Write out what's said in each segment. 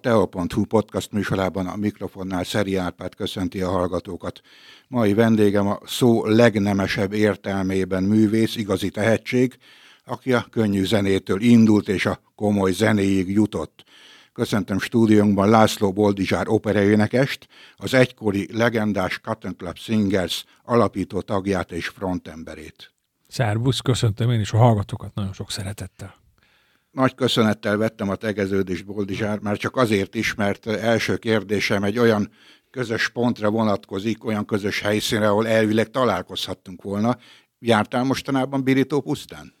Teo.hu podcast műsorában a mikrofonnál Szeri Árpád köszönti a hallgatókat. Mai vendégem a szó legnemesebb értelmében művész, igazi tehetség, aki a könnyű zenétől indult és a komoly zenéig jutott. Köszöntöm stúdiónkban László Boldizsár operaénekest, az egykori legendás Cotton Club Singers alapító tagját és frontemberét. Szervusz, köszöntöm én is a hallgatókat nagyon sok szeretettel. Nagy köszönettel vettem a tegeződést, Boldizsár, már csak azért is, mert első kérdésem egy olyan közös pontra vonatkozik, olyan közös helyszínre, ahol elvileg találkozhattunk volna. Jártál mostanában Birító pusztán?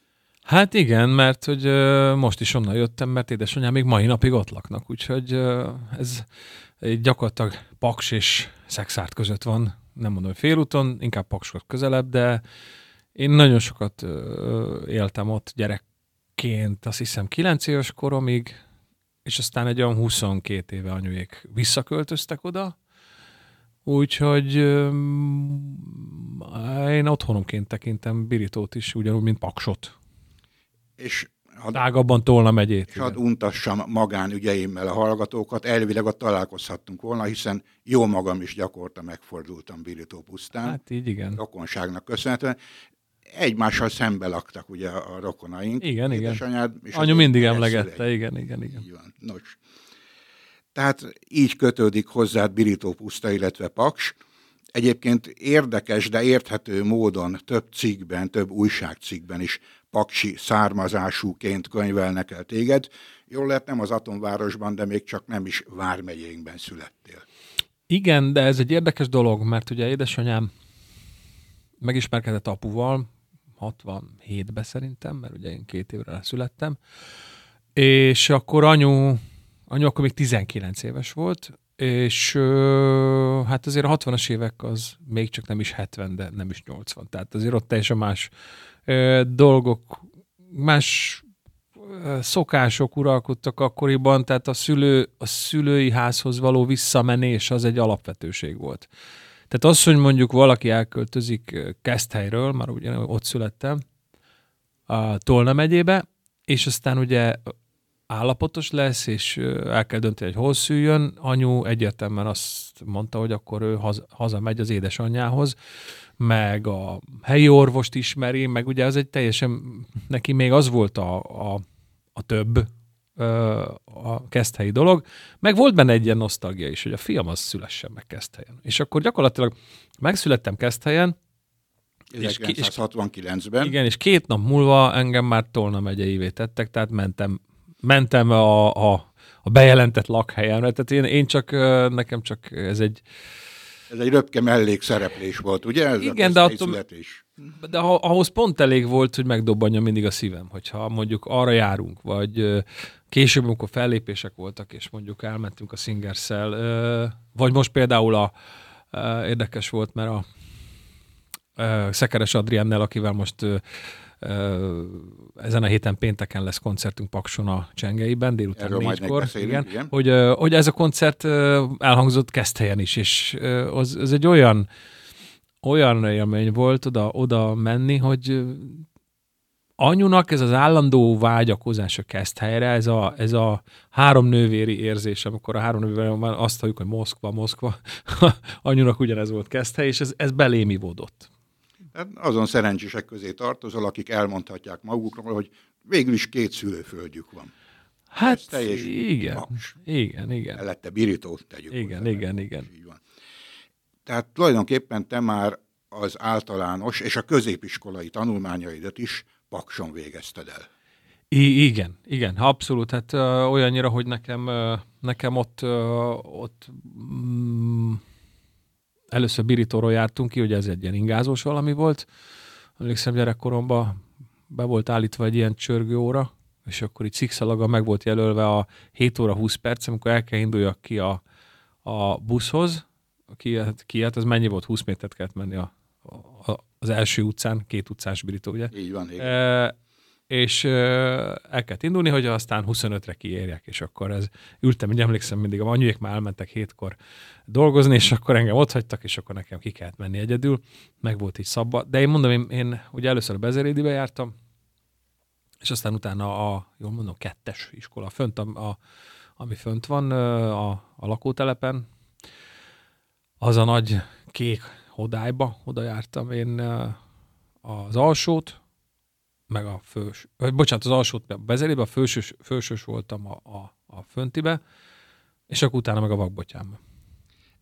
Hát igen, mert hogy uh, most is onnan jöttem, mert édesanyám még mai napig ott laknak, úgyhogy uh, ez gyakorlatilag Paks és Szexárt között van, nem mondom, hogy félúton, inkább Paksot közelebb, de én nagyon sokat uh, éltem ott gyerekként, azt hiszem 9 éves koromig, és aztán egy olyan 22 éve anyuék visszaköltöztek oda, úgyhogy én otthonomként tekintem Biritót is, ugyanúgy, mint Paksot és had, tágabban Tolna megyét. És hadd untassam magánügyeimmel a hallgatókat, elvileg ott találkozhattunk volna, hiszen jó magam is gyakorta megfordultam Birító pusztán. Hát így igen. Rokonságnak köszönhetően. Egymással szembe laktak ugye a rokonaink. Igen, igen. És Anyu mindig emlegette, igen, igen, igen. Így van. Nos. Tehát így kötődik hozzád Birító puszta, illetve Paks. Egyébként érdekes, de érthető módon több cikkben, több újságcikkben is paksi származásúként könyvelnek el téged. Jól lehet, nem az Atomvárosban, de még csak nem is Vármegyénkben születtél. Igen, de ez egy érdekes dolog, mert ugye édesanyám megismerkedett apuval, 67-ben szerintem, mert ugye én két évre születtem, és akkor anyu, anyu akkor még 19 éves volt, és hát azért a 60-as évek az még csak nem is 70, de nem is 80. Tehát azért ott teljesen más dolgok, más szokások uralkodtak akkoriban, tehát a, szülő, a szülői házhoz való visszamenés az egy alapvetőség volt. Tehát az, hogy mondjuk valaki elköltözik Keszthelyről, már ugye ott születtem, a Tolna megyébe, és aztán ugye állapotos lesz, és el kell dönteni, hogy hol szüljön. Anyu egyértelműen azt mondta, hogy akkor ő haza, hazamegy az édesanyjához, meg a helyi orvost ismeri, meg ugye az egy teljesen, neki még az volt a, a, a több, a keszthelyi dolog, meg volt benne egy ilyen nosztalgia is, hogy a fiam az szülessen meg keszthelyen. És akkor gyakorlatilag megszülettem keszthelyen, 1969-ben. Igen, és két nap múlva engem már Tolna megyeivé tettek, tehát mentem mentem a, a, a bejelentett lakhelyemre, tehát én, én csak, nekem csak ez egy... Ez egy röpke mellékszereplés volt, ugye? Ez Igen, de, attól, de ahhoz pont elég volt, hogy megdobbanja mindig a szívem, hogyha mondjuk arra járunk, vagy később, amikor fellépések voltak, és mondjuk elmentünk a singers vagy most például a, érdekes volt, mert a Szekeres Adriennel, akivel most ezen a héten pénteken lesz koncertünk Pakson a Csengeiben, délután Erről négykor. Igen, igen. Hogy, hogy ez a koncert elhangzott Keszthelyen is, és az, az egy olyan olyan élmény volt oda, oda menni, hogy anyunak ez az állandó vágyakozás a helyre, ez a, ez a három nővéri érzés, amikor a három nővéri van, azt halljuk, hogy Moszkva, Moszkva, anyunak ugyanez volt Keszthely, és ez, ez belémivódott. Hát azon szerencsések közé tartozol, akik elmondhatják magukról, hogy végül is két szülőföldjük van. Hát igen, maks. igen, igen. Mellette birítót tegyük. Igen, hozzá, igen, igen. Így van. Tehát tulajdonképpen te már az általános és a középiskolai tanulmányaidat is Pakson végezted el. I- igen, igen, abszolút. Hát uh, olyannyira, hogy nekem, uh, nekem ott, uh, ott mm, először Biritóról jártunk ki, ugye ez egy ilyen ingázós valami volt. Emlékszem gyerekkoromban be volt állítva egy ilyen csörgő óra, és akkor itt szikszalaga meg volt jelölve a 7 óra 20 perc, amikor el kell induljak ki a, a buszhoz, ki, ki hát ez mennyi volt? 20 métert kellett menni a, az első utcán, két utcás birító, ugye? Így van, igen. E, és el kellett indulni, hogy aztán 25-re kiérjek, és akkor ez ültem, így emlékszem mindig, a anyuék már elmentek hétkor dolgozni, és akkor engem ott hagytak, és akkor nekem ki kellett menni egyedül, meg volt így szabba. De én mondom, én, én ugye először a Bezerédibe jártam, és aztán utána a, jól mondom, kettes iskola, fönt a, a, ami fönt van a, a lakótelepen. Az a nagy kék hodályba, oda jártam én az alsót, meg a fős, vagy bocsánat, az alsót a bezelébe, a fősös, fősös voltam a, a, a föntibe, és akkor utána meg a vakbotyámba.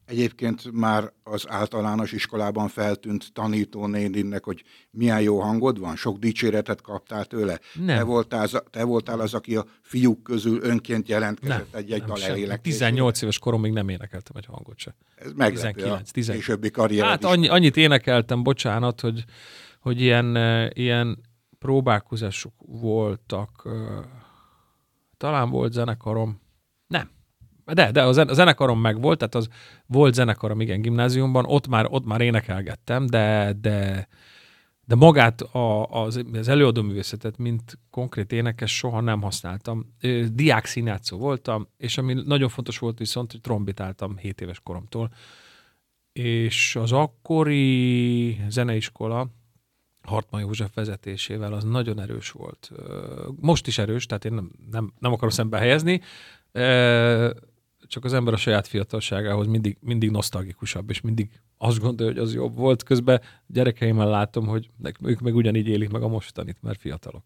Egyébként már az általános iskolában feltűnt tanító néninnek, hogy milyen jó hangod van, sok dicséretet kaptál tőle. Nem. Te voltál, az, te voltál az, aki a fiúk közül önként jelentkezett egy-egy dal 18 éves koromig nem énekeltem egy hangot se. Ez meglepő 19, 10. későbbi karrier. Hát annyi, annyit énekeltem, bocsánat, hogy, hogy ilyen, ilyen próbálkozások voltak. Talán volt zenekarom. Nem de, de a zenekarom meg volt, tehát az volt zenekarom, igen, gimnáziumban, ott már, ott már énekelgettem, de, de, de magát a, az, az előadóművészetet, mint konkrét énekes soha nem használtam. Diák színjátszó voltam, és ami nagyon fontos volt viszont, hogy trombitáltam 7 éves koromtól. És az akkori zeneiskola, Hartman József vezetésével az nagyon erős volt. Most is erős, tehát én nem, nem, nem akarom szembe helyezni, csak az ember a saját fiatalságához mindig, mindig nosztalgikusabb, és mindig azt gondolja, hogy az jobb volt. Közben gyerekeimmel látom, hogy ők meg ugyanígy élik meg a mostanit, mert fiatalok.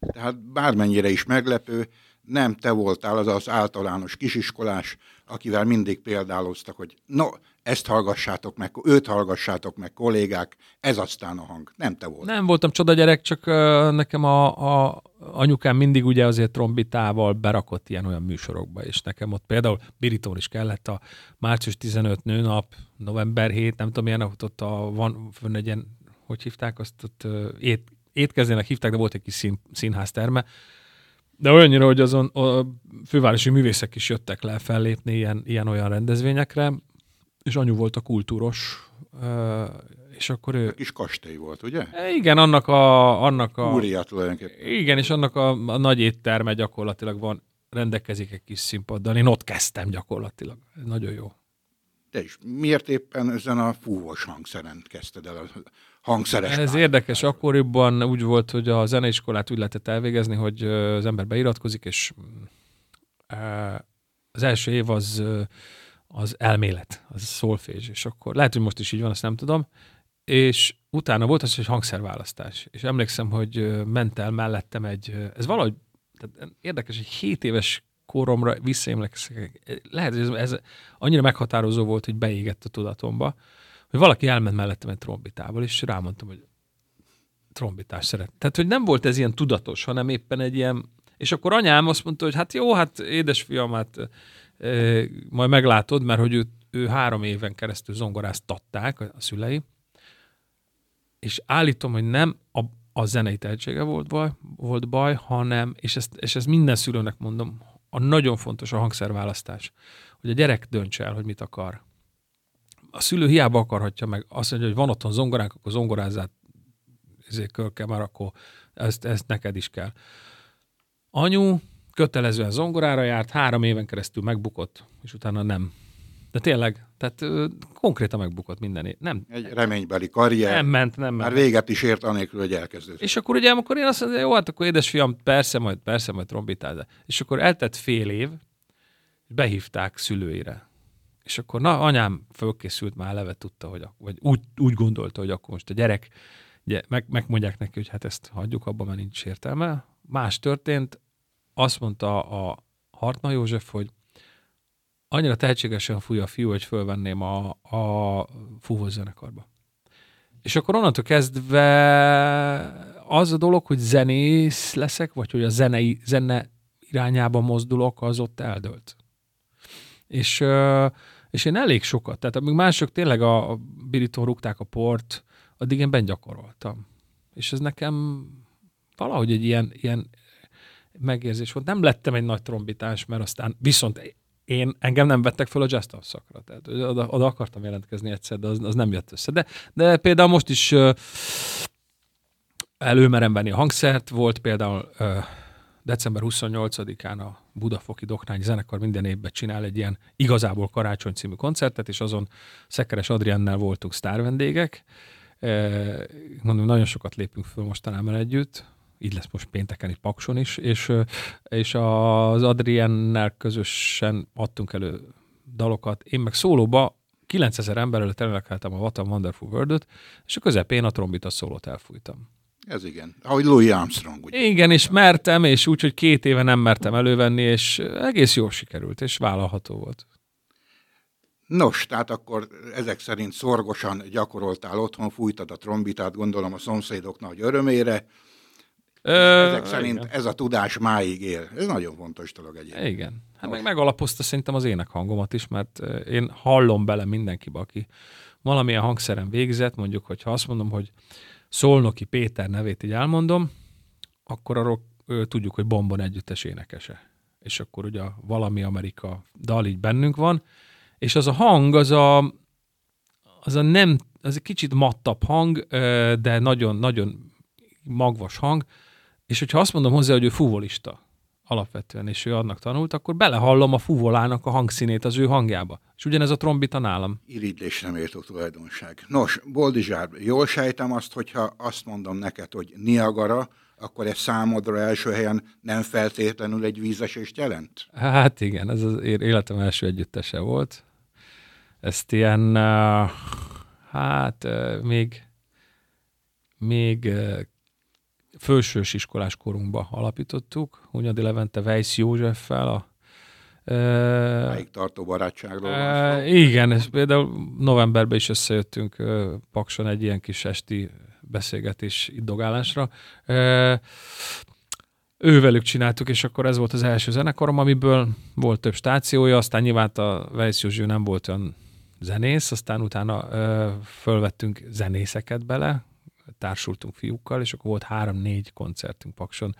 Tehát bármennyire is meglepő, nem te voltál az az általános kisiskolás, akivel mindig példáloztak, hogy no, ezt hallgassátok meg, őt hallgassátok meg, kollégák, ez aztán a hang. Nem te voltál. Nem voltam csoda gyerek, csak nekem a, a anyukám mindig ugye azért trombitával berakott ilyen olyan műsorokba, és nekem ott például Biritón is kellett a március 15 nőnap, november 7, nem tudom milyen, ott a, van fönn egy ilyen, hogy hívták azt, ott ét, étkezének hívták, de volt egy kis szín, színházterme, de olyannyira, hogy azon a fővárosi művészek is jöttek le fellépni ilyen, ilyen olyan rendezvényekre, és anyu volt a kultúros, és akkor ő... A kis kastély volt, ugye? E, igen, annak a... Annak a Úria tulajdonképpen. Igen, és annak a, a nagy étterme gyakorlatilag van, rendelkezik egy kis színpaddal. Én ott kezdtem gyakorlatilag. Nagyon jó. Te is miért éppen ezen a fúvós hangszeren kezdted el hangszeres? Ez érdekes. Akkoriban úgy volt, hogy a zeneiskolát úgy lehetett elvégezni, hogy az ember beiratkozik, és az első év az az elmélet, az szolfés, és akkor lehet, hogy most is így van, azt nem tudom, és utána volt az, hogy hangszerválasztás, és emlékszem, hogy ment el mellettem egy, ez valahogy, tehát érdekes, hogy 7 éves koromra visszaemlékszek, lehet, hogy ez, ez annyira meghatározó volt, hogy beégett a tudatomba, hogy valaki elment mellettem egy trombitával, és rámondtam, hogy trombitás szeret. Tehát, hogy nem volt ez ilyen tudatos, hanem éppen egy ilyen, és akkor anyám azt mondta, hogy hát jó, hát édesfiam, hát majd meglátod, mert hogy ő, ő három éven keresztül zongoráztatták a szülei, és állítom, hogy nem a, a zenei tehetsége volt baj, volt baj, hanem, és ezt, és ezt minden szülőnek mondom, a nagyon fontos a hangszerválasztás, hogy a gyerek döntse el, hogy mit akar. A szülő hiába akarhatja meg, azt mondja, hogy van otthon zongoránk, akkor zongorázzát ezért kölke, már akkor ezt, ezt neked is kell. Anyu kötelezően zongorára járt, három éven keresztül megbukott, és utána nem. De tényleg, tehát ö, konkrétan megbukott minden év. Nem. Egy reménybeli karrier. Nem ment, nem ment. Már véget is ért anélkül, hogy elkezdődött. És akkor ugye, amikor én azt mondom, jó, hát akkor édesfiam, persze, majd, persze, majd trombitál. És akkor eltett fél év, behívták szülőire. És akkor na, anyám fölkészült már eleve, tudta, hogy, vagy úgy, úgy gondolta, hogy akkor most a gyerek, ugye, meg, megmondják neki, hogy hát ezt hagyjuk abban, mert nincs értelme. Más történt, azt mondta a Hartman József, hogy annyira tehetségesen fúj a fiú, hogy fölvenném a, a fúvós zenekarba. És akkor onnantól kezdve az a dolog, hogy zenész leszek, vagy hogy a zenei, zene irányába mozdulok, az ott eldőlt. És, és én elég sokat, tehát amíg mások tényleg a, a birítón rúgták a port, addig én bent gyakoroltam. És ez nekem valahogy egy ilyen, ilyen megérzés volt. Nem lettem egy nagy trombitás, mert aztán viszont én, engem nem vettek fel a jazz szakra. Tehát oda, oda akartam jelentkezni egyszer, de az, az nem jött össze. De, de például most is uh, előmerem venni a hangszert. Volt például december 28-án a Budafoki Doknány zenekar minden évben csinál egy ilyen igazából karácsony című koncertet, és azon Szekeres Adriennel voltunk sztárvendégek. Uh, mondom, nagyon sokat lépünk föl mostanában együtt, így lesz most pénteken is Pakson is, és, és az Adriennel közösen adtunk elő dalokat. Én meg szólóba 9000 ember előtt elénekeltem a What a Wonderful world és a közepén a trombita szólót elfújtam. Ez igen. Ahogy Louis Armstrong. Ugye? Igen, és mertem, és úgy, hogy két éve nem mertem elővenni, és egész jól sikerült, és vállalható volt. Nos, tehát akkor ezek szerint szorgosan gyakoroltál otthon, fújtad a trombitát, gondolom a szomszédok nagy örömére. Ö, ezek szerint igen. ez a tudás máig él. Ez nagyon fontos dolog egyébként. Igen. Hát meg megalapozta szerintem az ének hangomat is, mert én hallom bele mindenkibe, aki valamilyen hangszeren végzett, mondjuk, hogy ha azt mondom, hogy Szolnoki Péter nevét így elmondom, akkor arról tudjuk, hogy Bombon együttes énekese. És akkor ugye valami Amerika dal így bennünk van, és az a hang, az a, az a nem, az egy kicsit mattabb hang, de nagyon-nagyon magvas hang, és hogyha azt mondom hozzá, hogy ő fuvolista alapvetően, és ő annak tanult, akkor belehallom a fuvolának a hangszínét az ő hangjába. És ugyanez a trombita nálam. Irigylésre méltó tulajdonság. Nos, Boldizsár, jól sejtem azt, hogyha azt mondom neked, hogy Niagara, akkor ez számodra első helyen nem feltétlenül egy vízesést jelent? Hát igen, ez az életem első együttese volt. Ezt ilyen, hát még, még fősős iskolás korunkba alapítottuk, Hunyadi Levente Weiss Józseffel, a Melyik tartó barátságról szó? Igen, és például novemberben is összejöttünk Pakson egy ilyen kis esti beszélgetés iddogálásra. Ővelük csináltuk, és akkor ez volt az első zenekarom, amiből volt több stációja, aztán nyilván a Weiss Józső nem volt olyan zenész, aztán utána ö, fölvettünk zenészeket bele, társultunk fiúkkal, és akkor volt három-négy koncertünk Pakson.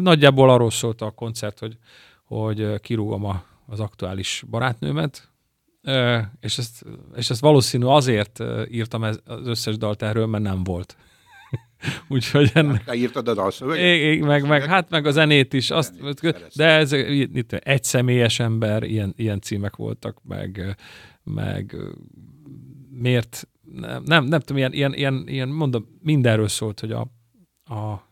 Nagyjából arról szólt a koncert, hogy, hogy kirúgom a, az aktuális barátnőmet, és, ezt, és ezt valószínű azért írtam ez, az összes dalt erről, mert nem volt. Úgyhogy ennek... Te írtad a dalszöveget? Meg, meg, hát meg a zenét is. Azt, de ez itt egy személyes ember, ilyen, ilyen címek voltak, meg meg miért, nem, nem, nem tudom, ilyen, ilyen, ilyen, ilyen, mondom, mindenről szólt, hogy a, a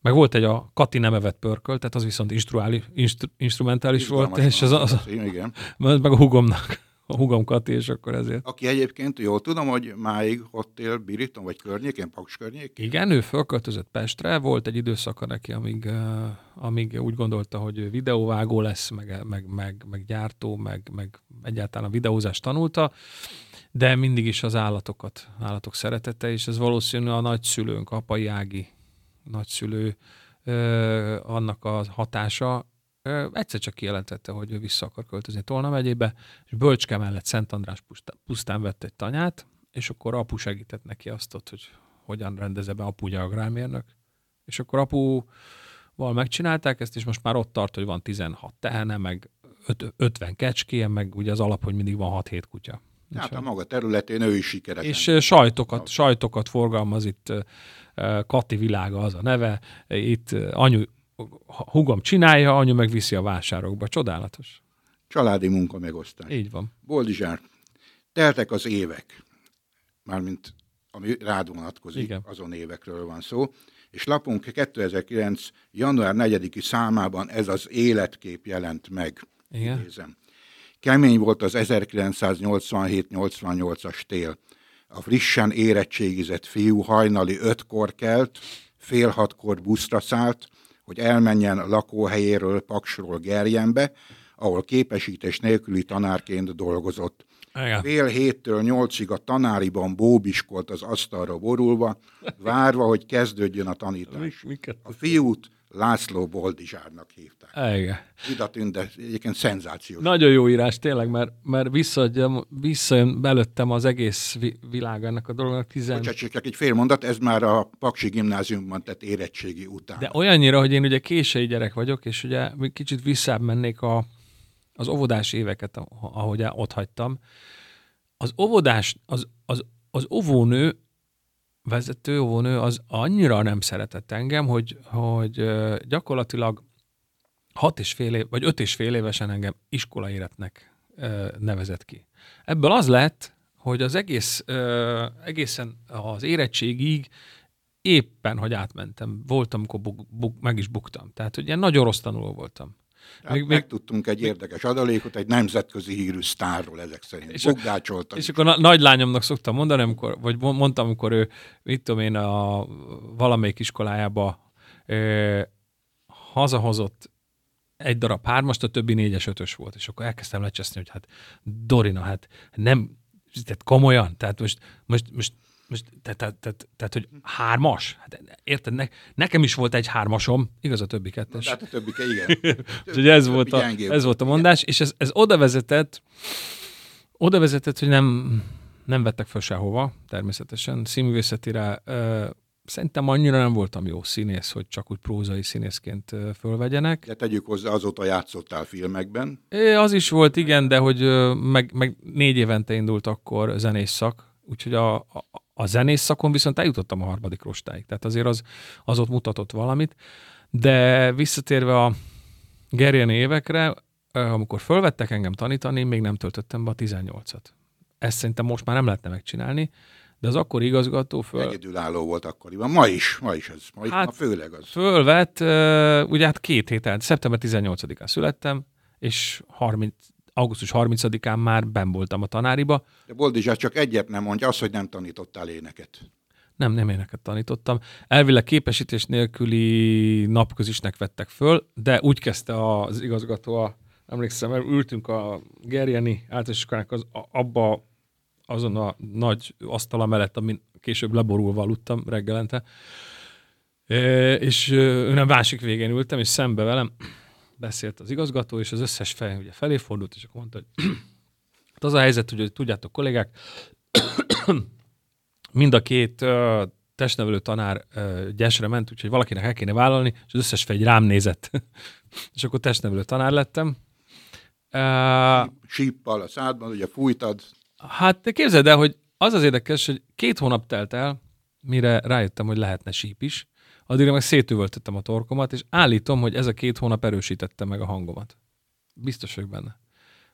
meg volt egy a Kati nem evett pörköl, tehát az viszont instruális, instru, instrumentális volt, és az, az, az, igen. meg a hugomnak a hugom Kati, és akkor ezért. Aki egyébként jól tudom, hogy máig ott él Biriton, vagy környékén, Paks környékén? Igen, ő fölköltözött Pestre, volt egy időszaka neki, amíg, amíg úgy gondolta, hogy videóvágó lesz, meg, meg, meg, meg gyártó, meg, meg egyáltalán a videózást tanulta, de mindig is az állatokat, állatok szeretete, és ez valószínű a nagyszülőnk, apai Ági nagyszülő, uh, annak a hatása, egyszer csak kijelentette, hogy ő vissza akar költözni Tolna megyébe, és Bölcske mellett Szent András pusztán vett egy tanyát, és akkor apu segített neki azt ott, hogy hogyan rendezze be apu ugye agrármérnök. És akkor apuval megcsinálták ezt, és most már ott tart, hogy van 16 tehene, meg 50 kecské, meg ugye az alap, hogy mindig van 6-7 kutya. Hát a maga területén ő is sikeres. És sajtokat, sajtokat forgalmaz itt Kati világa az a neve, itt anyu, hugom csinálja, anyu meg viszi a vásárokba. Csodálatos. Családi munka megosztás. Így van. Boldizsár, teltek az évek, mármint ami rád vonatkozik, Igen. azon évekről van szó, és lapunk 2009. január 4-i számában ez az életkép jelent meg. Igen. Nézem. Kemény volt az 1987-88-as tél. A frissen érettségizett fiú hajnali ötkor kelt, fél hatkor buszra szállt, hogy elmenjen a lakóhelyéről Paksról Gerjenbe, ahol képesítés nélküli tanárként dolgozott. Igen. Fél héttől nyolcig a tanáriban bóbiskolt az asztalra borulva, várva, hogy kezdődjön a tanítás. A fiút László Boldizsárnak hívták. Igen. Ida de egyébként szenzációs. Nagyon jó írás tényleg, mert, mert visszaadjam, visszajön belőttem az egész világ ennek a dolognak. Tizen... Bocsánat, csak egy fél mondat, ez már a Paksi gimnáziumban tett érettségi után. De olyannyira, hogy én ugye késői gyerek vagyok, és ugye kicsit visszább mennék a, az óvodás éveket, ahogy ott hagytam. Az óvodás, az, az, az óvónő vezető óvónő az annyira nem szeretett engem, hogy, hogy gyakorlatilag hat és fél év, vagy öt és fél évesen engem iskola életnek nevezett ki. Ebből az lett, hogy az egész, egészen az érettségig éppen, hogy átmentem. Voltam, amikor buk, buk, meg is buktam. Tehát, hogy ilyen nagyon rossz tanuló voltam. Tehát még, megtudtunk egy érdekes adalékot, egy nemzetközi hírű sztárról ezek szerint. És, Bukdácsoltam. És akkor na, nagylányomnak szoktam mondani, amikor, vagy mondtam, amikor ő, mit tudom én, a valamelyik iskolájába ö, hazahozott egy darab hármast, a többi négyes, ötös volt. És akkor elkezdtem lecseszni, hogy hát Dorina, hát nem, tehát komolyan, tehát most, most, most most, tehát, tehát, tehát, tehát, hogy hármas? Hát, érted? Ne, nekem is volt egy hármasom, igaz a többi kettes. Tehát a többi, igen. Úgyhogy ez, volt a, ez volt a mondás, és ez, ez oda vezetett, oda vezetett, hogy nem, nem vettek fel sehova, természetesen. Színművészetire szerintem annyira nem voltam jó színész, hogy csak úgy prózai színészként fölvegyenek. De tegyük hozzá, azóta játszottál filmekben. É, az is volt, igen, de hogy meg, meg négy évente indult akkor zenész szak, úgyhogy a, a, a zenész szakon viszont eljutottam a harmadik rostáig, tehát azért az, az ott mutatott valamit. De visszatérve a gerjeni évekre, amikor fölvettek engem tanítani, még nem töltöttem be a 18-at. Ezt szerintem most már nem lehetne megcsinálni, de az akkor igazgató föl... Egyedülálló volt akkoriban. Ma is, ma is ez. Ma, hát, ma főleg az. Fölvett, ugye hát két héten, szeptember 18-án születtem, és 30, augusztus 30-án már ben voltam a tanáriba. De Boldizsás csak egyet nem mondja, az, hogy nem tanítottál éneket. Nem, nem éneket tanítottam. Elvileg képesítés nélküli napközisnek vettek föl, de úgy kezdte az igazgató, a, emlékszem, mert ültünk a Gerjeni általános az, a, abba azon a nagy asztala mellett, amin később leborulva aludtam reggelente, és ő nem másik végén ültem, és szembe velem beszélt az igazgató, és az összes fej ugye felé fordult, és akkor mondta, hogy hát az a helyzet, hogy tudjátok kollégák, mind a két uh, testnevelő tanár uh, gyesre ment, úgyhogy valakinek el kéne vállalni, és az összes fej rám nézett. és akkor testnevelő tanár lettem. Uh, Síppal a szádban, ugye fújtad. Hát képzeld el, hogy az az érdekes, hogy két hónap telt el, mire rájöttem, hogy lehetne síp is, addigra meg szétüvöltöttem a torkomat, és állítom, hogy ez a két hónap erősítette meg a hangomat. Biztos vagyok benne.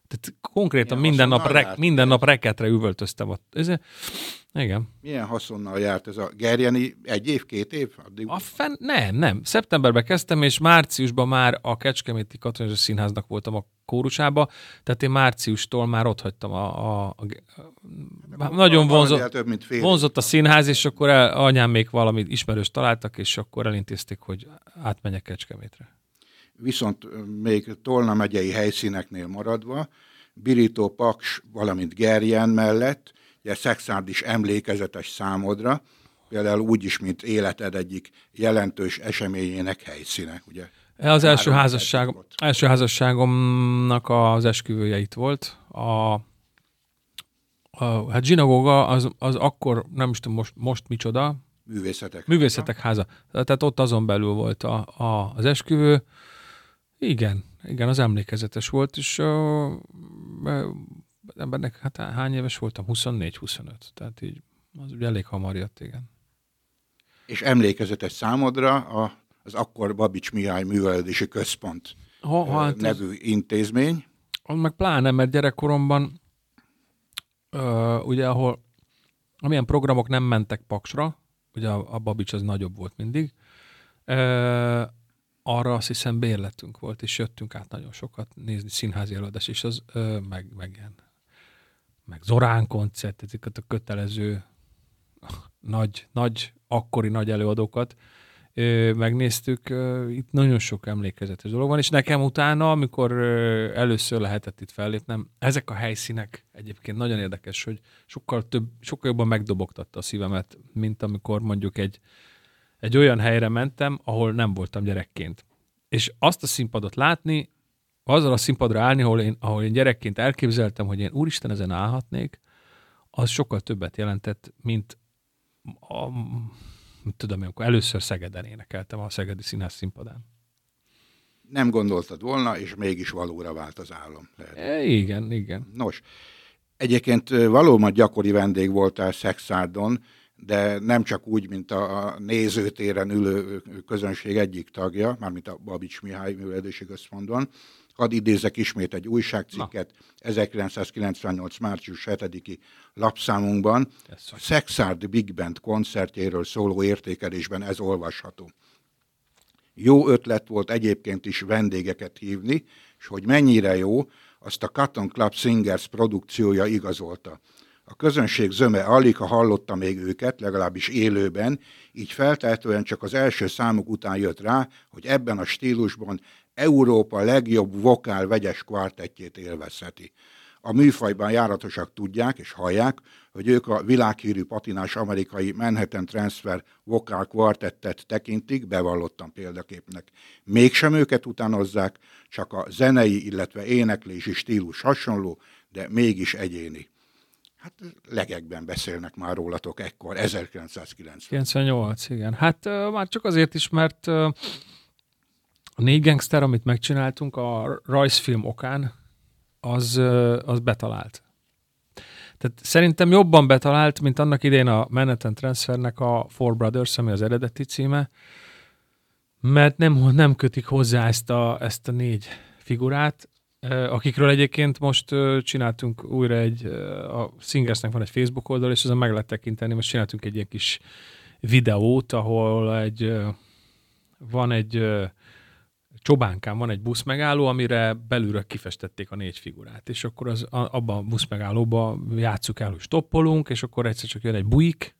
Tehát konkrétan Milyen minden nap, rek, minden nap reketre üvöltöztem ott. Ez, igen. Milyen haszonnal járt ez a gerjeni egy év, két év? Addig... A fen... Nem, nem. Szeptemberben kezdtem, és márciusban már a Kecskeméti Katonai Színháznak voltam a kórusába, tehát én márciustól már ott hagytam a... a, a, a nagyon vonzott, több, mint fél vonzott a színház, és akkor el, anyám még valamit ismerős találtak, és akkor elintézték, hogy átmenjek Kecskemétre. Viszont még Tolna megyei helyszíneknél maradva, Birító Paks, valamint Gerjen mellett, ugye Szexárd is emlékezetes számodra, például úgy is, mint életed egyik jelentős eseményének helyszíne, ugye? Az első, házasság, első házasságomnak az esküvője itt volt. A, a, hát zsinagóga az, az akkor, nem is tudom most, most micsoda. Művészetek. Művészetek háza. Tehát ott azon belül volt a, a, az esküvő. Igen, igen, az emlékezetes volt, és a, embernek hát hány éves voltam? 24-25. Tehát így az ugye elég hamar jött, igen. És emlékezetes számodra a, az akkor Babics Mihály Művelődési Központ ha, hát nevű ez, intézmény. Az meg pláne, mert gyerekkoromban uh, ugye ahol amilyen programok nem mentek Paksra, ugye a, a Babics az nagyobb volt mindig, uh, arra azt hiszem bérletünk volt, és jöttünk át nagyon sokat nézni színházi előadás, és az ö, meg, meg ilyen, meg Zorán koncert, ezeket a kötelező nagy, nagy, akkori nagy előadókat megnéztük. Itt nagyon sok emlékezetes dolog van, és nekem utána, amikor először lehetett itt fellépnem, ezek a helyszínek egyébként nagyon érdekes, hogy sokkal több, sokkal jobban megdobogtatta a szívemet, mint amikor mondjuk egy egy olyan helyre mentem, ahol nem voltam gyerekként. És azt a színpadot látni, azzal a színpadra állni, ahol én, ahol én gyerekként elképzeltem, hogy én úristen ezen állhatnék, az sokkal többet jelentett, mint a, tudom, amikor először Szegeden énekeltem a Szegedi Színház színpadán. Nem gondoltad volna, és mégis valóra vált az. Lehet. E, igen, igen. Nos, egyébként valóban gyakori vendég voltál Szexárdon, de nem csak úgy, mint a nézőtéren ülő közönség egyik tagja, mármint a Babics Mihály Művelési Központban, Hadd idézek ismét egy újságcikket, Na. 1998. március 7-i lapszámunkban. A Sexard Big Band koncertjéről szóló értékelésben ez olvasható. Jó ötlet volt egyébként is vendégeket hívni, és hogy mennyire jó, azt a Cotton Club Singers produkciója igazolta. A közönség zöme alig, ha hallotta még őket, legalábbis élőben, így feltehetően csak az első számuk után jött rá, hogy ebben a stílusban Európa legjobb vokál vegyes kvartettjét élvezheti. A műfajban járatosak tudják és hallják, hogy ők a világhírű patinás amerikai Manhattan Transfer vokál kvartettet tekintik, bevallottan példaképnek. Mégsem őket utánozzák, csak a zenei, illetve éneklési stílus hasonló, de mégis egyéni. Hát legekben beszélnek már rólatok ekkor, 1990. 98, igen. Hát már csak azért is, mert a négy gangster, amit megcsináltunk a rajzfilm okán, az, az betalált. Tehát szerintem jobban betalált, mint annak idején a Manhattan Transfernek a Four Brothers, ami az eredeti címe, mert nem, nem kötik hozzá ezt a, ezt a négy figurát, akikről egyébként most csináltunk újra egy, a Singersnek van egy Facebook oldal, és ezen meg lehet tekinteni, most csináltunk egy ilyen kis videót, ahol egy van egy Csobánkán van egy buszmegálló, amire belülről kifestették a négy figurát, és akkor az, abban a buszmegállóban játsszuk el, hogy stoppolunk, és akkor egyszer csak jön egy buik,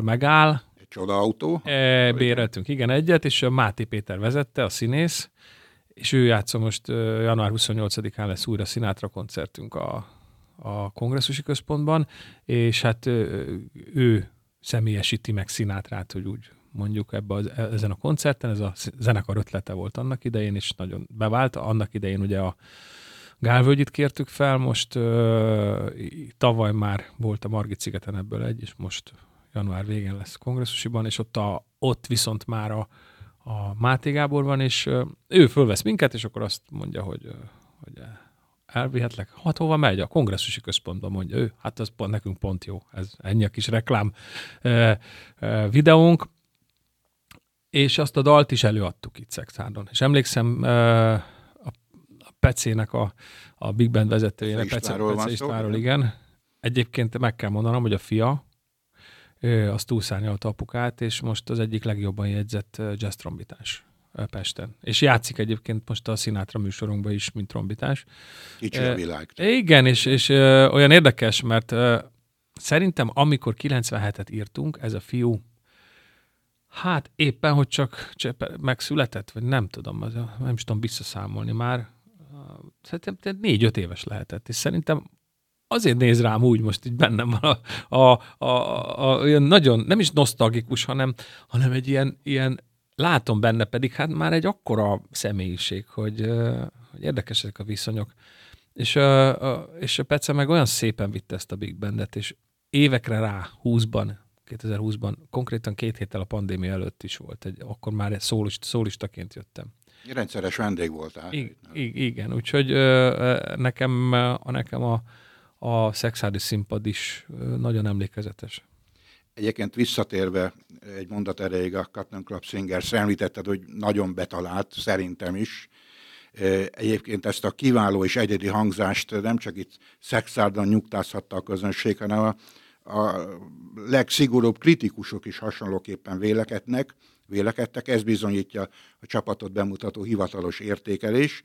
megáll. Egy csodautó. E, béreltünk, igen, egyet, és Máté Péter vezette, a színész, és ő játszom most január 28-án lesz újra Sinatra koncertünk a, a kongresszusi központban, és hát ő személyesíti meg Szinátrát, hogy úgy mondjuk ebbe az, ezen a koncerten, ez a zenekar ötlete volt annak idején, és nagyon bevált. Annak idején ugye a Gálvölgyit kértük fel, most ö, tavaly már volt a Margit szigeten ebből egy, és most január végén lesz kongresszusiban, és ott, a, ott viszont már a, a Máté Gábor van, és ő fölvesz minket, és akkor azt mondja, hogy, hogy elvihetlek. Hát hova megy? A kongresszusi központba mondja ő. Hát az pont, nekünk pont jó. Ez ennyi a kis reklám e, e, videónk. És azt a dalt is előadtuk itt Szexárdon. És emlékszem, a, Pecének, a, a Big Band vezetőjének, Pece, Pece Istvánról, igen. Egyébként meg kell mondanom, hogy a fia, azt túlszárnyalta apukát, és most az egyik legjobban jegyzett jazz trombitás Pesten. És játszik egyébként most a Sinatra műsorunkban is, mint trombitás. Kicsi a világ. Igen, és, és olyan érdekes, mert szerintem amikor 97-et írtunk, ez a fiú Hát éppen, hogy csak megszületett, vagy nem tudom, nem is tudom visszaszámolni már. Szerintem négy-öt éves lehetett, és szerintem azért néz rám úgy most így bennem van a, a, a, a, olyan nagyon, nem is nosztalgikus, hanem, hanem egy ilyen, ilyen, látom benne pedig hát már egy akkora személyiség, hogy, hogy érdekesek a viszonyok. És, és a Pece meg olyan szépen vitte ezt a Big Bandet, és évekre rá, 20-ban, 2020-ban, konkrétan két héttel a pandémia előtt is volt, egy, akkor már szólist, szólistaként jöttem. Rendszeres vendég voltál. I- igen, úgyhogy nekem, nekem a, a szexádi színpad is nagyon emlékezetes. Egyébként visszatérve egy mondat erejéig a Cotton Club Singers, említetted, hogy nagyon betalált, szerintem is. Egyébként ezt a kiváló és egyedi hangzást nem csak itt szexárdan nyugtázhatta a közönség, hanem a, a legszigorúbb kritikusok is hasonlóképpen vélekednek, vélekedtek. Ez bizonyítja a csapatot bemutató hivatalos értékelés.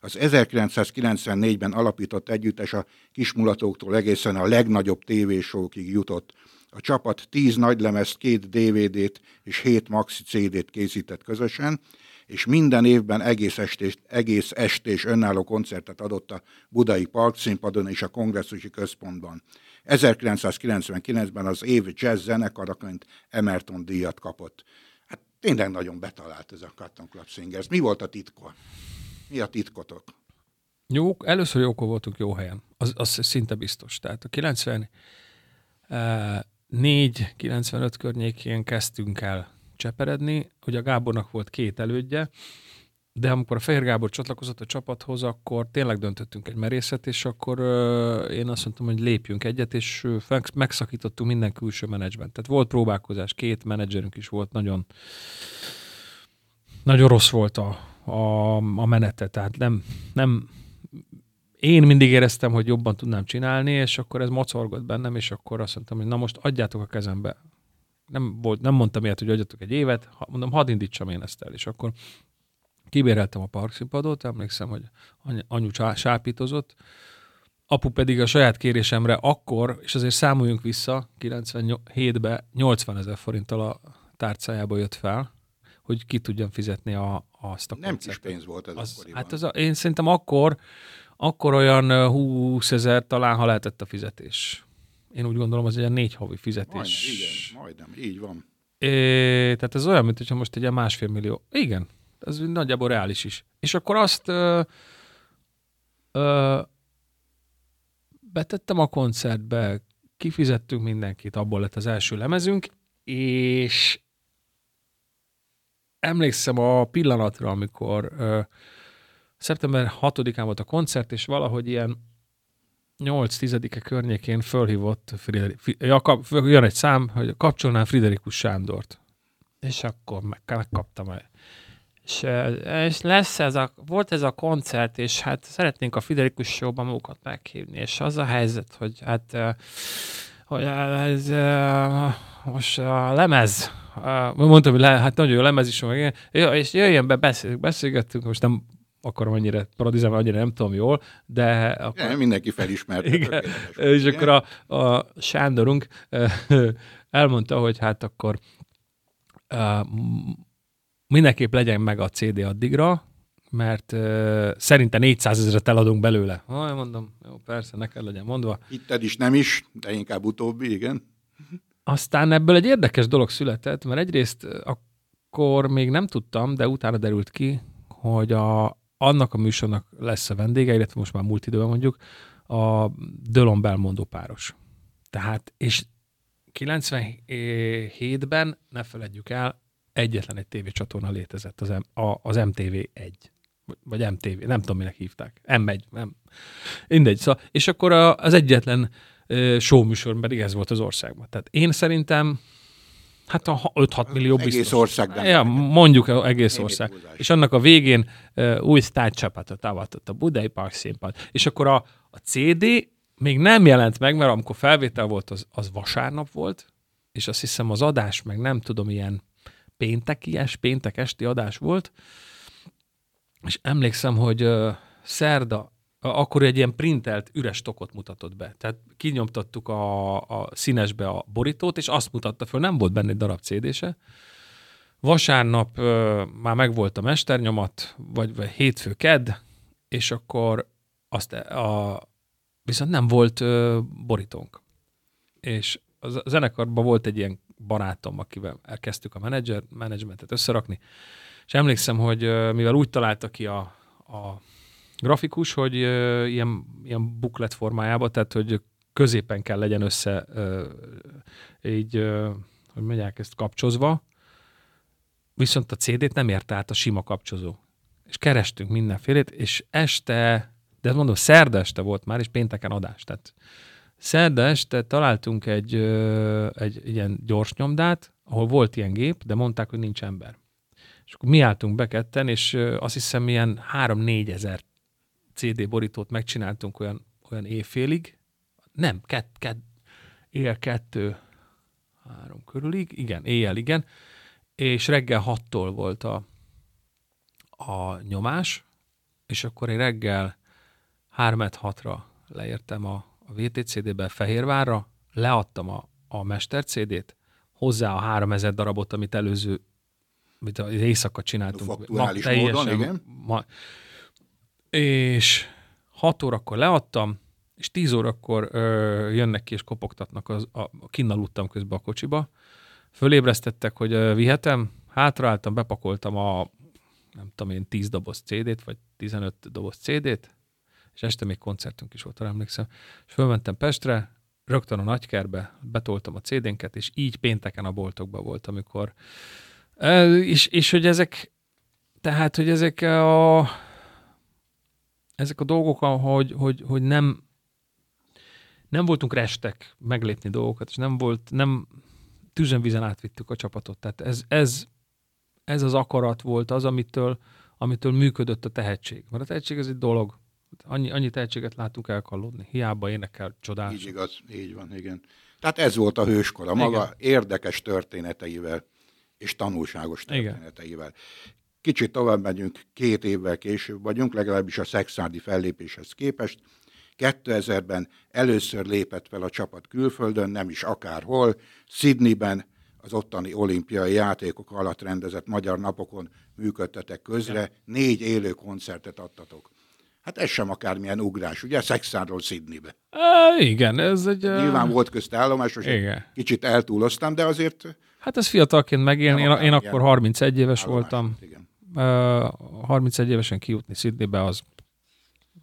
Az 1994-ben alapított együttes a kismulatóktól egészen a legnagyobb tévésókig jutott. A csapat 10 nagylemezt, két DVD-t és 7 maxi CD-t készített közösen, és minden évben egész estés, egész estés önálló koncertet adott a Budai Parkszínpadon és a Kongresszusi Központban. 1999-ben az év jazz zenekaraként Emerton díjat kapott. Hát tényleg nagyon betalált ez a Cotton Club Singers. Mi volt a titka? Mi a titkotok? Jó, először jókor voltunk jó helyen. Az, az szinte biztos. Tehát a 94, 95 környékén kezdtünk el cseperedni. Ugye a Gábornak volt két elődje, de amikor a Fehér Gábor csatlakozott a csapathoz, akkor tényleg döntöttünk egy merészet, és akkor uh, én azt mondtam, hogy lépjünk egyet, és uh, megszakítottunk minden külső menedzsment. Tehát volt próbálkozás, két menedzserünk is volt, nagyon, nagyon rossz volt a, a, a menete, tehát nem, nem, én mindig éreztem, hogy jobban tudnám csinálni, és akkor ez mocorgott bennem, és akkor azt mondtam, hogy na most adjátok a kezembe. Nem, volt, nem mondtam ilyet, hogy adjatok egy évet, mondom, hadd indítsam én ezt el, és akkor kibéreltem a parkszínpadot, emlékszem, hogy anyu sápítozott, apu pedig a saját kérésemre akkor, és azért számoljunk vissza, 97-ben 80 ezer forinttal a tárcájába jött fel, hogy ki tudjam fizetni a, azt a Nem kis pénz volt ez az, Hát az a, én szerintem akkor, akkor olyan 20 ezer talán, ha lehetett a fizetés. Én úgy gondolom, az egy négy havi fizetés. Majdnem, igen, majdnem, így van. É, tehát ez olyan, mint hogyha most egy másfél millió. Igen, ez nagyjából reális is. És akkor azt ö, ö, betettem a koncertbe, kifizettünk mindenkit, abból lett az első lemezünk, és emlékszem a pillanatra, amikor ö, szeptember 6-án volt a koncert, és valahogy ilyen 8-10-e környékén fölhívott Friderik, ja, kap, jön egy szám, hogy kapcsolnám Friderikus Sándort. És akkor meg, megkaptam el. És, és lesz ez a, volt ez a koncert, és hát szeretnénk a Friderikus Show-ban magukat meghívni, és az a helyzet, hogy hát hogy ez most a lemez, mondtam, hogy le, hát nagyon jó lemez is van, és jöjjön be, beszél, beszélgettünk, most nem akarom annyira paradizálni, annyira nem tudom jól, de... Akkor... Ja, mindenki felismert. Igen, és akkor a, a Sándorunk elmondta, hogy hát akkor mindenképp legyen meg a CD addigra, mert uh, szerinte 400 ezeret eladunk belőle. Ah, mondom, jó, persze, neked legyen mondva. Hitted is, nem is, de inkább utóbbi, igen. Aztán ebből egy érdekes dolog született, mert egyrészt akkor még nem tudtam, de utána derült ki, hogy a, annak a műsornak lesz a vendége, illetve most már múlt időben mondjuk, a Dölon Belmondó páros. Tehát, és 97-ben, ne feledjük el, egyetlen egy tévécsatorna létezett, az, M, a, az MTV1. Vagy MTV, nem tudom, minek hívták. M1, nem. Mindegy. Szóval, és akkor a, az egyetlen uh, showműsor pedig ez volt az országban. Tehát én szerintem Hát a 5-6 millió biztos. Egész ország. Ja, mondjuk egész ország. És annak a végén uh, új sztárcsapatot avatott a Budai Park színpad. És akkor a, a CD még nem jelent meg, mert amikor felvétel volt, az, az vasárnap volt, és azt hiszem az adás meg nem tudom, ilyen péntekies, péntek esti adás volt, és emlékszem, hogy szerda, akkor egy ilyen printelt üres tokot mutatott be. Tehát kinyomtattuk a, a színesbe a borítót, és azt mutatta föl, nem volt benne egy darab CD-se. Vasárnap uh, már megvolt a mesternyomat, vagy, vagy hétfő ked, és akkor azt a, viszont nem volt uh, borítónk. És a zenekarban volt egy ilyen barátom, akivel elkezdtük a menedzser, menedzsmentet összerakni, és emlékszem, hogy mivel úgy találta ki a, a grafikus, hogy ilyen, ilyen buklet formájában, tehát hogy középen kell legyen össze így, hogy mondják ezt, kapcsozva, viszont a CD-t nem érte át a sima kapcsozó. És kerestünk mindenfélét, és este, de mondom, szerda este volt már, és pénteken adás. Tehát Szerda este találtunk egy, egy ilyen gyors nyomdát, ahol volt ilyen gép, de mondták, hogy nincs ember. És akkor mi álltunk be ketten, és azt hiszem ilyen 3-4 ezer CD borítót megcsináltunk olyan, olyan évfélig. Nem, kett, kett, éjjel kettő, három körülig, igen, éjjel, igen. És reggel hattól volt a, a nyomás, és akkor én reggel 3 6 leértem a, a VTCD-be Fehérvárra, leadtam a, a Mester CD-t, hozzá a 3000 darabot, amit előző, amit az éjszaka csináltunk. Ma, módon, igen. Ma, és 6 órakor leadtam, és 10 órakor ö, jönnek ki és kopogtatnak, az, a, a kinnaludtam közben a kocsiba, fölébresztettek, hogy ö, vihetem, hátraálltam, bepakoltam a nem tudom én, 10 doboz CD-t, vagy 15 doboz CD-t, és este még koncertünk is volt, arra emlékszem. És fölmentem Pestre, rögtön a nagykerbe, betoltam a CD-nket, és így pénteken a boltokban volt, amikor... És, és hogy ezek, tehát, hogy ezek a, ezek a dolgok, hogy, hogy, hogy nem, nem voltunk restek meglépni dolgokat, és nem volt, nem tűzön vízen átvittük a csapatot. Tehát ez, ez, ez az akarat volt az, amitől, amitől működött a tehetség. Mert a tehetség ez egy dolog. Annyi, annyi tehetséget látunk elkallódni. Hiába énekel csodás. Így igaz, így van, igen. Tehát ez volt a hőskora, maga igen. érdekes történeteivel és tanulságos történeteivel. Igen. Kicsit tovább megyünk, két évvel később vagyunk, legalábbis a szexádi fellépéshez képest. 2000-ben először lépett fel a csapat külföldön, nem is akárhol, Sydneyben az ottani olimpiai játékok alatt rendezett magyar napokon működtetek közre, négy élő koncertet adtatok. Hát ez sem akármilyen ugrás, ugye? Szexáról Sydneybe. E, igen, ez egy... Nyilván volt közt állomás, igen. kicsit eltúloztam, de azért... Hát ez fiatalként megélni, én, én akkor 31 éves voltam. Igen. Uh, 31 évesen kijutni Sydneybe, az,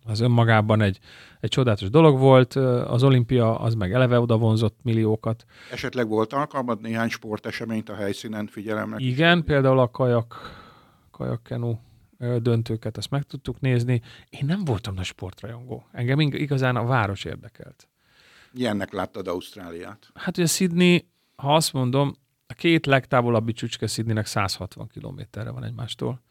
az önmagában egy, egy csodálatos dolog volt. Az olimpia az meg eleve oda vonzott milliókat. Esetleg volt alkalmad néhány sporteseményt a helyszínen figyelemnek? Igen, például a kajak, kajakkenu döntőket, ezt meg tudtuk nézni. Én nem voltam nagy sportrajongó. Engem igazán a város érdekelt. Ilyennek láttad Ausztráliát? Hát ugye Sydney, ha azt mondom, a két legtávolabbi csücske Sydneynek 160 kilométerre van egymástól.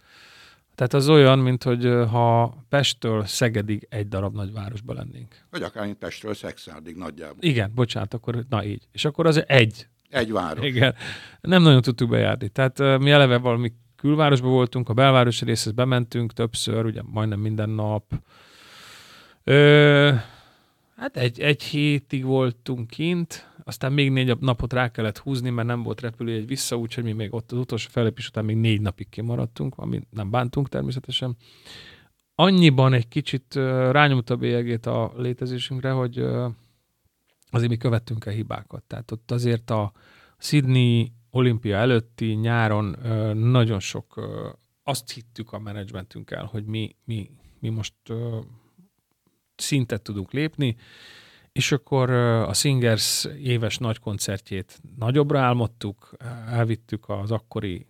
Tehát az olyan, mint hogy ha Pesttől Szegedig egy darab nagyvárosba lennénk. Vagy akár mint Pestről Szexárdig nagyjából. Igen, bocsánat, akkor na így. És akkor az egy. Egy város. Igen. Nem nagyon tudtuk bejárni. Tehát mi eleve valami külvárosban voltunk, a belvárosi részhez bementünk többször, ugye majdnem minden nap. Ö, hát egy, egy hétig voltunk kint, aztán még négy napot rá kellett húzni, mert nem volt repülőjegy vissza, úgyhogy mi még ott az utolsó felépés után még négy napig kimaradtunk, ami nem bántunk természetesen. Annyiban egy kicsit rányomta bélyegét a létezésünkre, hogy azért mi követtünk el hibákat. Tehát ott azért a Sydney olimpia előtti nyáron nagyon sok azt hittük a menedzsmentünkkel, hogy mi, mi, mi most szintet tudunk lépni, és akkor a Singers éves nagy koncertjét nagyobbra álmodtuk, elvittük az akkori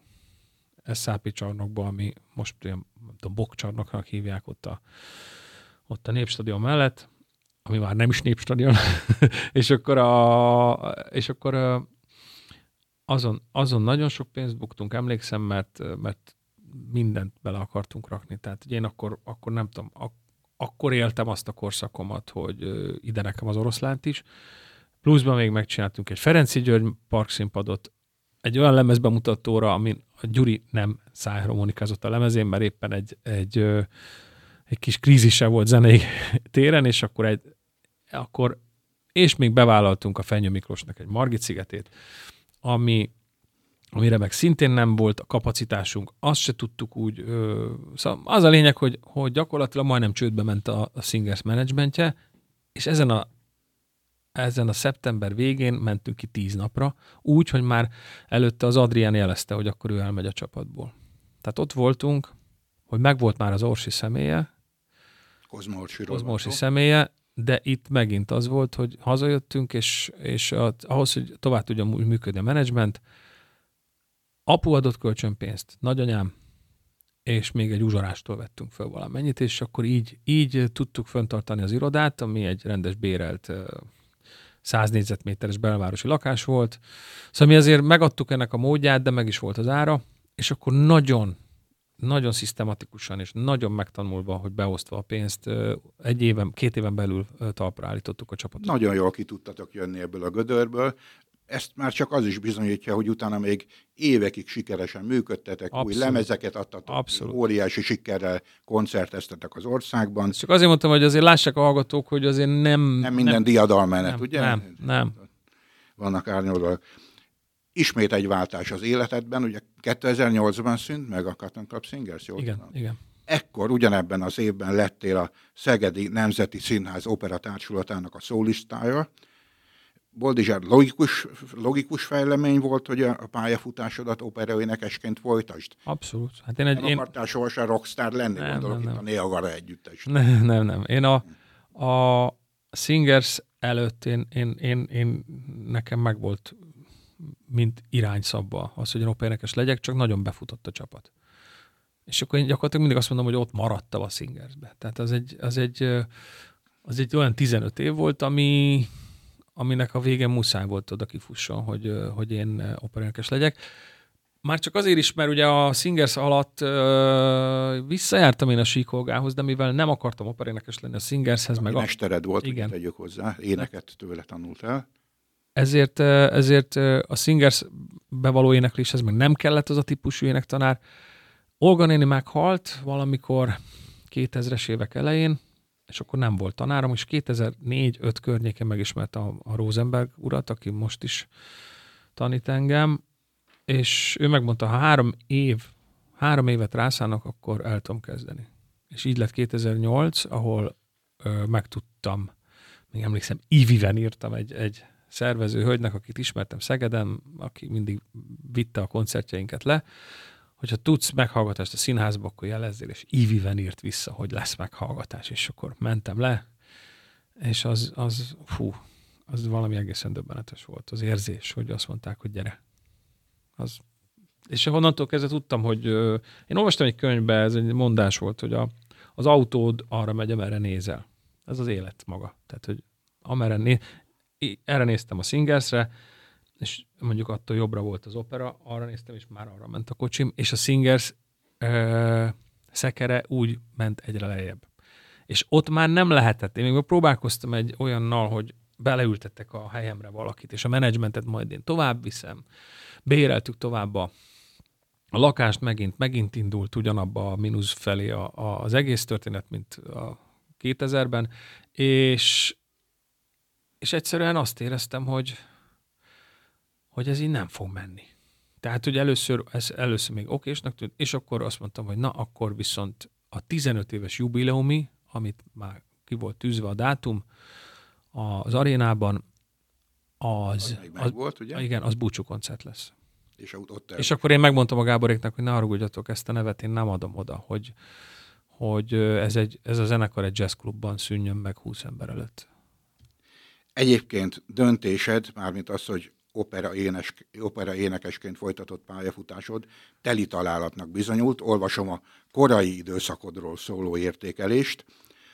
SAP csarnokba, ami most ilyen, a bokcsarnoknak hívják ott a, ott a Népstadion mellett, ami már nem is Népstadion, és akkor, a, és akkor azon, azon nagyon sok pénzt buktunk, emlékszem, mert, mert mindent bele akartunk rakni. Tehát én akkor, akkor nem tudom, ak- akkor éltem azt a korszakomat, hogy ide nekem az oroszlánt is. Pluszban még megcsináltunk egy Ferenci György parkszínpadot, egy olyan lemezbemutatóra, amin a Gyuri nem szájharmonikázott a lemezén, mert éppen egy, egy, egy kis krízise volt zenei téren, és akkor egy, akkor, és még bevállaltunk a Fenyő Miklósnak egy Margit szigetét, ami, amire meg szintén nem volt a kapacitásunk, azt se tudtuk úgy. Ö, szóval az a lényeg, hogy, hogy gyakorlatilag majdnem csődbe ment a, a Singers menedzsmentje, és ezen a, ezen a szeptember végén mentünk ki tíz napra, úgy, hogy már előtte az Adrián jelezte, hogy akkor ő elmegy a csapatból. Tehát ott voltunk, hogy megvolt már az Orsi személye, Kozmorsi személye, de itt megint az volt, hogy hazajöttünk, és, és ahhoz, hogy tovább tudjon működni a menedzsment, apu adott kölcsönpénzt, nagyanyám, és még egy uzsorástól vettünk föl valamennyit, és akkor így, így tudtuk föntartani az irodát, ami egy rendes bérelt 100 négyzetméteres belvárosi lakás volt. Szóval mi azért megadtuk ennek a módját, de meg is volt az ára, és akkor nagyon nagyon szisztematikusan és nagyon megtanulva, hogy beosztva a pénzt, egy éven, két éven belül talpra állítottuk a csapatot. Nagyon jól ki tudtatok jönni ebből a gödörből. Ezt már csak az is bizonyítja, hogy utána még évekig sikeresen működtetek, Abszolút. új lemezeket adtatok, Abszolút. óriási sikerrel koncerteztetek az országban. Csak azért mondtam, hogy azért lássák a hallgatók, hogy azért nem... Nem minden nem, diadalmenet, nem, ugye? Nem, nem. Vannak árnyolóak ismét egy váltás az életedben, ugye 2008-ban szűnt meg a Cotton Club Singers, jól Igen, tudom. igen. Ekkor, ugyanebben az évben lettél a Szegedi Nemzeti Színház Operatársulatának a szólistája. Boldizsár logikus, logikus fejlemény volt, hogy a pályafutásodat operaénekesként folytasd? Abszolút. Hát én egy, nem én... akartál sohasem rockstar lenni, nem, gondolok nem, itt nem. a Niagara együttes. Nem, nem, nem. Én a, a Singers előtt én, én, én, én nekem megvolt mint irányszabba az, hogy én operénekes legyek, csak nagyon befutott a csapat. És akkor én gyakorlatilag mindig azt mondom, hogy ott maradtam a Singersbe. Tehát az egy, az egy, az egy olyan 15 év volt, ami, aminek a vége muszáj volt oda kifusson, hogy, hogy én operénekes legyek. Már csak azért is, mert ugye a Singers alatt ö, visszajártam én a síkolgához, de mivel nem akartam operénekes lenni a Singershez, Aki meg a, mestered volt. Igen. tegyük hozzá, éneket tőle tanultál. Ezért, ezért a Singers bevaló énekléshez meg nem kellett az a típusú énektanár. Olga néni meghalt valamikor 2000-es évek elején, és akkor nem volt tanárom, és 2004-5 környékén megismertem a, a Rosenberg urat, aki most is tanít engem, és ő megmondta, ha három év, három évet rászállnak, akkor el tudom kezdeni. És így lett 2008, ahol ö, megtudtam, még emlékszem, Iviven írtam egy, egy szervező hölgynek, akit ismertem Szegeden, aki mindig vitte a koncertjeinket le, hogyha tudsz meghallgatást a színházba, akkor jelezzél, és Iviven írt vissza, hogy lesz meghallgatás, és akkor mentem le, és az, az fú, az valami egészen döbbenetes volt, az érzés, hogy azt mondták, hogy gyere. Az, és onnantól kezdve tudtam, hogy ö, én olvastam egy könyvbe, ez egy mondás volt, hogy a, az autód arra megy, amerre nézel. Ez az élet maga. Tehát, hogy amerre né- í- erre néztem a Singersre, és mondjuk attól jobbra volt az opera, arra néztem, és már arra ment a kocsim, és a Singers ö, szekere úgy ment egyre lejjebb. És ott már nem lehetett. Én még próbálkoztam egy olyannal, hogy beleültettek a helyemre valakit, és a menedzsmentet majd én tovább viszem. Béreltük tovább a, a lakást, megint, megint indult ugyanabba a mínusz felé a, a, az egész történet, mint a 2000-ben, és, és egyszerűen azt éreztem, hogy, hogy ez így nem fog menni. Tehát, hogy először, ez először még okésnak tűnt, és akkor azt mondtam, hogy na, akkor viszont a 15 éves jubileumi, amit már ki volt tűzve a dátum, az arénában, az, Az az, volt, ugye? igen, az búcsú koncert lesz. És ott, ott És akkor én megmondtam a Gáboréknak, hogy ne haragudjatok, ezt a nevet én nem adom oda, hogy, hogy ez, egy, ez a zenekar egy jazzklubban szűnjön meg 20 ember előtt. Egyébként döntésed, mármint az, hogy opera, énes, opera énekesként folytatott pályafutásod, teli találatnak bizonyult. Olvasom a korai időszakodról szóló értékelést.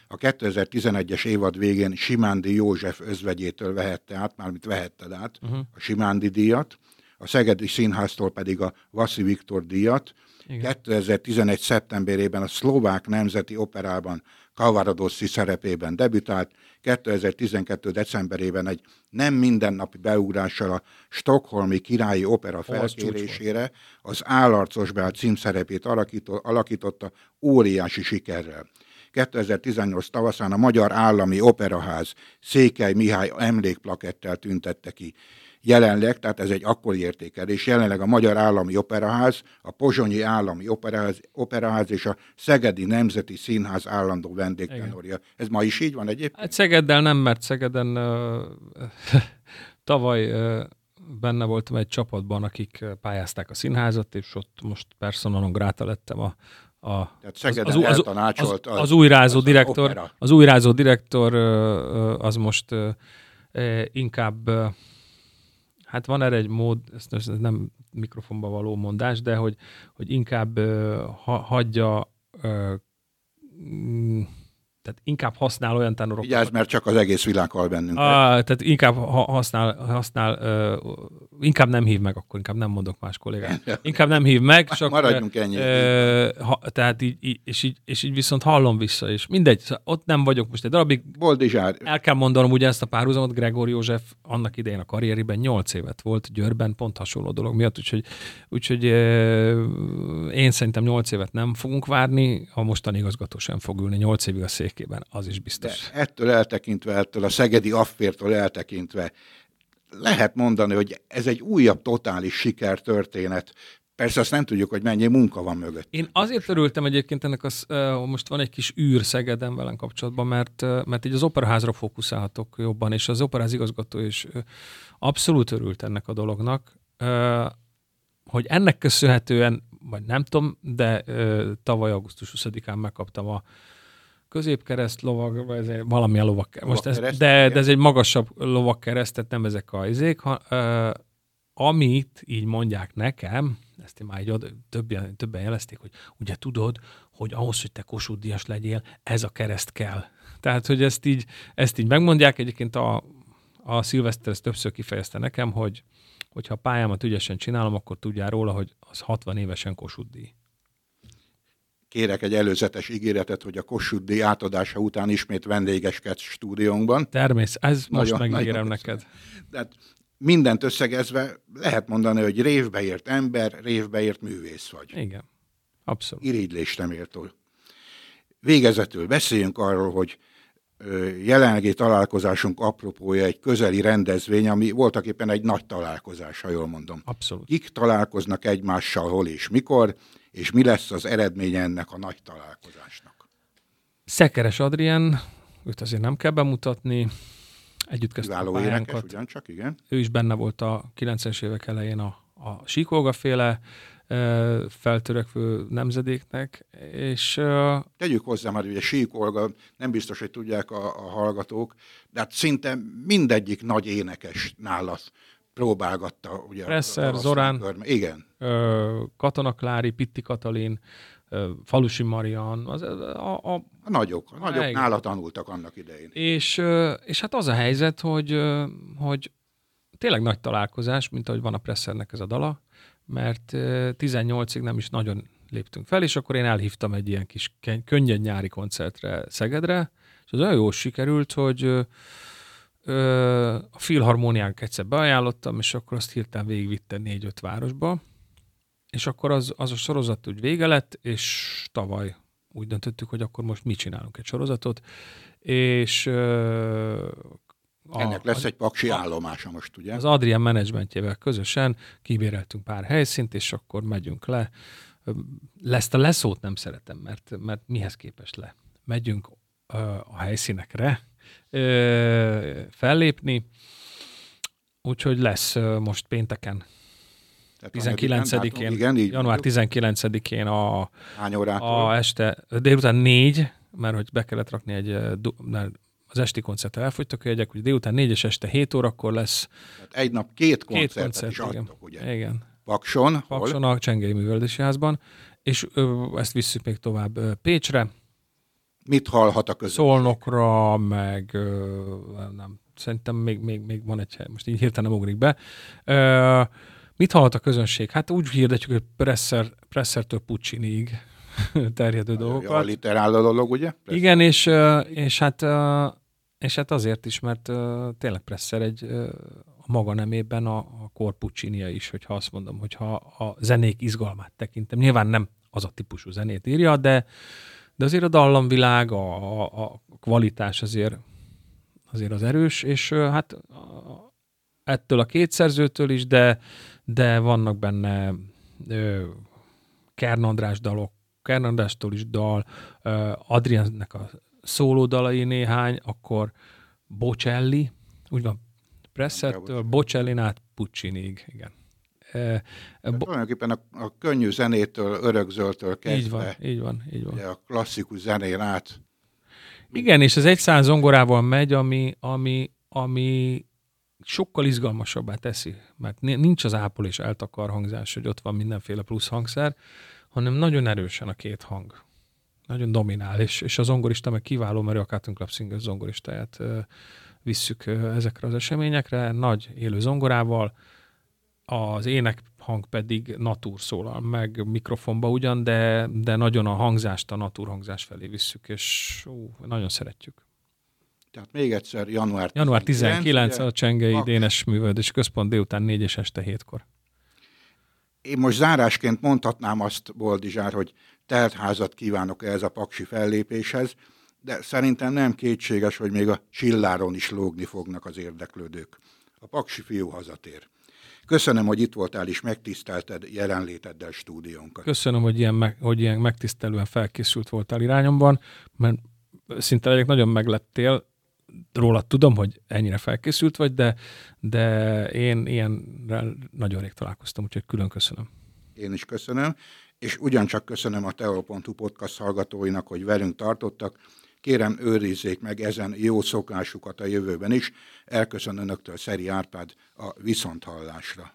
A 2011-es évad végén Simándi József özvegyétől vehette át, mármint vehetted át uh-huh. a Simándi díjat, a Szegedi Színháztól pedig a Vaszi Viktor díjat. Igen. 2011. szeptemberében a Szlovák Nemzeti Operában Kavaradossi szerepében debütált, 2012. decemberében egy nem mindennapi beugrással a Stockholmi Királyi Opera felkérésére az Állarcos Bál címszerepét alakította óriási sikerrel. 2018 tavaszán a Magyar Állami Operaház Székely Mihály emlékplakettel tüntette ki. Jelenleg, tehát ez egy akkori értékelés, jelenleg a Magyar Állami Operaház, a Pozsonyi Állami Operaház, Operaház és a Szegedi Nemzeti Színház állandó vendégtenorja. Ez ma is így van egyébként? Hát Szegeddel nem, mert Szegeden tavaly benne voltam egy csapatban, akik pályázták a színházat, és ott most personalon gráta lettem a, a Tehát Szegeden az, az, az, az, az újrázó az direktor, az újrázó direktor az most inkább, hát van erre egy mód, ez nem mikrofonba való mondás, de hogy, hogy inkább ha, hagyja, mm, tehát inkább használ olyan tenorokat, Vigyázz, mert csak az egész világ hall bennünket. Ah, tehát inkább ha- használ, használ uh, inkább nem hív meg, akkor inkább nem mondok más kollégát. Inkább nem hív meg, csak... Maradjunk ennyi. Uh, ha, tehát így, így, és, így, és így viszont hallom vissza is. Mindegy, szóval ott nem vagyok most egy darabig. Boldizsár, El kell mondanom ugye ezt a párhuzamot, Gregor József annak idején a karrierében 8 évet volt Győrben, pont hasonló dolog miatt, úgyhogy, úgyhogy uh, én szerintem 8 évet nem fogunk várni, a mostani igazgató sem fog ülni 8 évig a székében, az is de biztos. ettől eltekintve, ettől a szegedi affértől eltekintve, lehet mondani, hogy ez egy újabb totális sikertörténet. Persze azt nem tudjuk, hogy mennyi munka van mögött. Én azért örültem egyébként ennek, az, most van egy kis űr Szegeden velem kapcsolatban, mert, mert így az operaházra fókuszálhatok jobban, és az operaház igazgató is abszolút örült ennek a dolognak, hogy ennek köszönhetően, vagy nem tudom, de tavaly augusztus 20-án megkaptam a középkereszt lovag, vagy ez egy- valamilyen lovag, most ez, de, de ez egy magasabb lovagkereszt, tehát nem ezek a izék, ha, uh, amit így mondják nekem, ezt én már így oda, többen, többen jelezték, hogy ugye tudod, hogy ahhoz, hogy te Kossuth Díjas legyél, ez a kereszt kell. Tehát, hogy ezt így, ezt így megmondják, egyébként a, a Szilveszter ezt többször kifejezte nekem, hogy, hogyha a pályámat ügyesen csinálom, akkor tudjál róla, hogy az 60 évesen Kossuth díj. Kérek egy előzetes ígéretet, hogy a Kossuth díj átadása után ismét vendégeskedsz stúdiónkban. Természetesen, ez most nagyon, megígérem nagyon neked. De hát mindent összegezve lehet mondani, hogy révbeért ember, révbeért művész vagy. Igen, abszolút. Irigylésre méltó. Végezetül beszéljünk arról, hogy jelenlegi találkozásunk apropója egy közeli rendezvény, ami voltak éppen egy nagy találkozás, ha jól mondom. Abszolút. Kik találkoznak egymással, hol és mikor, és mi lesz az eredménye ennek a nagy találkozásnak? Szekeres Adrien, őt azért nem kell bemutatni, együtt kezdtük a énekes, ugyancsak, igen. Ő is benne volt a 90-es évek elején a, a Síkolga féle feltörekvő nemzedéknek, és... Tegyük hozzá már, hogy a sík Olga, nem biztos, hogy tudják a, a hallgatók, de hát szinte mindegyik nagy énekes nála próbálgatta. Ugye, Presser, Zorán, körme. igen. Katona Klári, Pitti Katalin, Falusi Marian, az, a, a, a nagyok, a nagyok igen. nála tanultak annak idején. És, és hát az a helyzet, hogy, hogy tényleg nagy találkozás, mint ahogy van a Pressernek ez a dala, mert 18-ig nem is nagyon léptünk fel, és akkor én elhívtam egy ilyen kis könnyed nyári koncertre Szegedre, és az olyan jól sikerült, hogy a filharmóniánk egyszer beajánlottam, és akkor azt hirtelen végigvitte négy-öt városba, és akkor az, az a sorozat úgy vége lett, és tavaly úgy döntöttük, hogy akkor most mi csinálunk egy sorozatot, és a, Ennek lesz egy paksi a, állomása most, ugye? Az Adrian menedzsmentjével közösen kibéreltünk pár helyszínt, és akkor megyünk le. Ezt a leszót nem szeretem, mert, mert mihez képest le? Megyünk ö, a helyszínekre ö, fellépni, úgyhogy lesz ö, most pénteken 19-én, igen, így január 19-én a, a este, délután négy, mert hogy be kellett rakni egy, mert az esti koncert elfogytak a jegyek, hogy délután 4 és este 7 órakor lesz. Tehát egy nap két koncertet két koncert, is igen. adtok, ugye? Igen. Pakson? Pakson hol? a Csengei Művelési Házban, és ö, ezt visszük még tovább ö, Pécsre. Mit hallhat a közönség? Szolnokra, meg nem, szerintem még, még, még van egy hely, most így hirtelen nem ugrik be. Ö, mit hallhat a közönség? Hát úgy hirdetjük, hogy Presser, Pressertől Pucciniig terjedő dolgokat. A literál dolog, ugye? Presser. Igen, és, és hát és hát azért is, mert tényleg Presser egy a maga nemében a, a korpucsinia is, hogyha azt mondom, hogyha a zenék izgalmát tekintem. Nyilván nem az a típusú zenét írja, de, de azért a dallamvilág, a, a, a kvalitás azért, azért az erős, és hát ettől a két szerzőtől is, de, de vannak benne uh, Kern András dalok, Kern Andrástól is dal, Adriannek a szólódalai néhány, akkor Bocelli, úgy van, Pressettől, Bocelli át Pucciniig, igen. Bo- tulajdonképpen a, a könnyű zenétől, örökzöltől kezdve. Így van, így van, így van. A klasszikus zenén át. Igen, és az egy száz zongorával megy, ami, ami, ami sokkal izgalmasabbá teszi, mert nincs az ápol és eltakar hangzás, hogy ott van mindenféle plusz hangszer, hanem nagyon erősen a két hang nagyon dominál, és, és a zongorista meg kiváló, mert a Cotton Club Singers zongoristáját visszük ezekre az eseményekre, nagy élő zongorával, az ének hang pedig natúr szólal meg mikrofonba ugyan, de, de nagyon a hangzást a natúr hangzás felé visszük, és ú, nagyon szeretjük. Tehát még egyszer január 19. Január 19 a Csengei Dénes Művődés Központ délután 4 és este 7-kor. Én most zárásként mondhatnám azt, Boldizsár, hogy teltházat kívánok ehhez a paksi fellépéshez, de szerintem nem kétséges, hogy még a csilláron is lógni fognak az érdeklődők. A paksi fiú hazatér. Köszönöm, hogy itt voltál és megtisztelted jelenléteddel stúdiónkat. Köszönöm, hogy ilyen, meg, hogy ilyen megtisztelően felkészült voltál irányomban, mert szinte egyik nagyon meglettél, róla tudom, hogy ennyire felkészült vagy, de, de én ilyenrel nagyon rég találkoztam, úgyhogy külön köszönöm. Én is köszönöm és ugyancsak köszönöm a Teo.hu podcast hallgatóinak, hogy velünk tartottak. Kérem, őrizzék meg ezen jó szokásukat a jövőben is. Elköszön Önöktől Szeri Árpád a Viszonthallásra.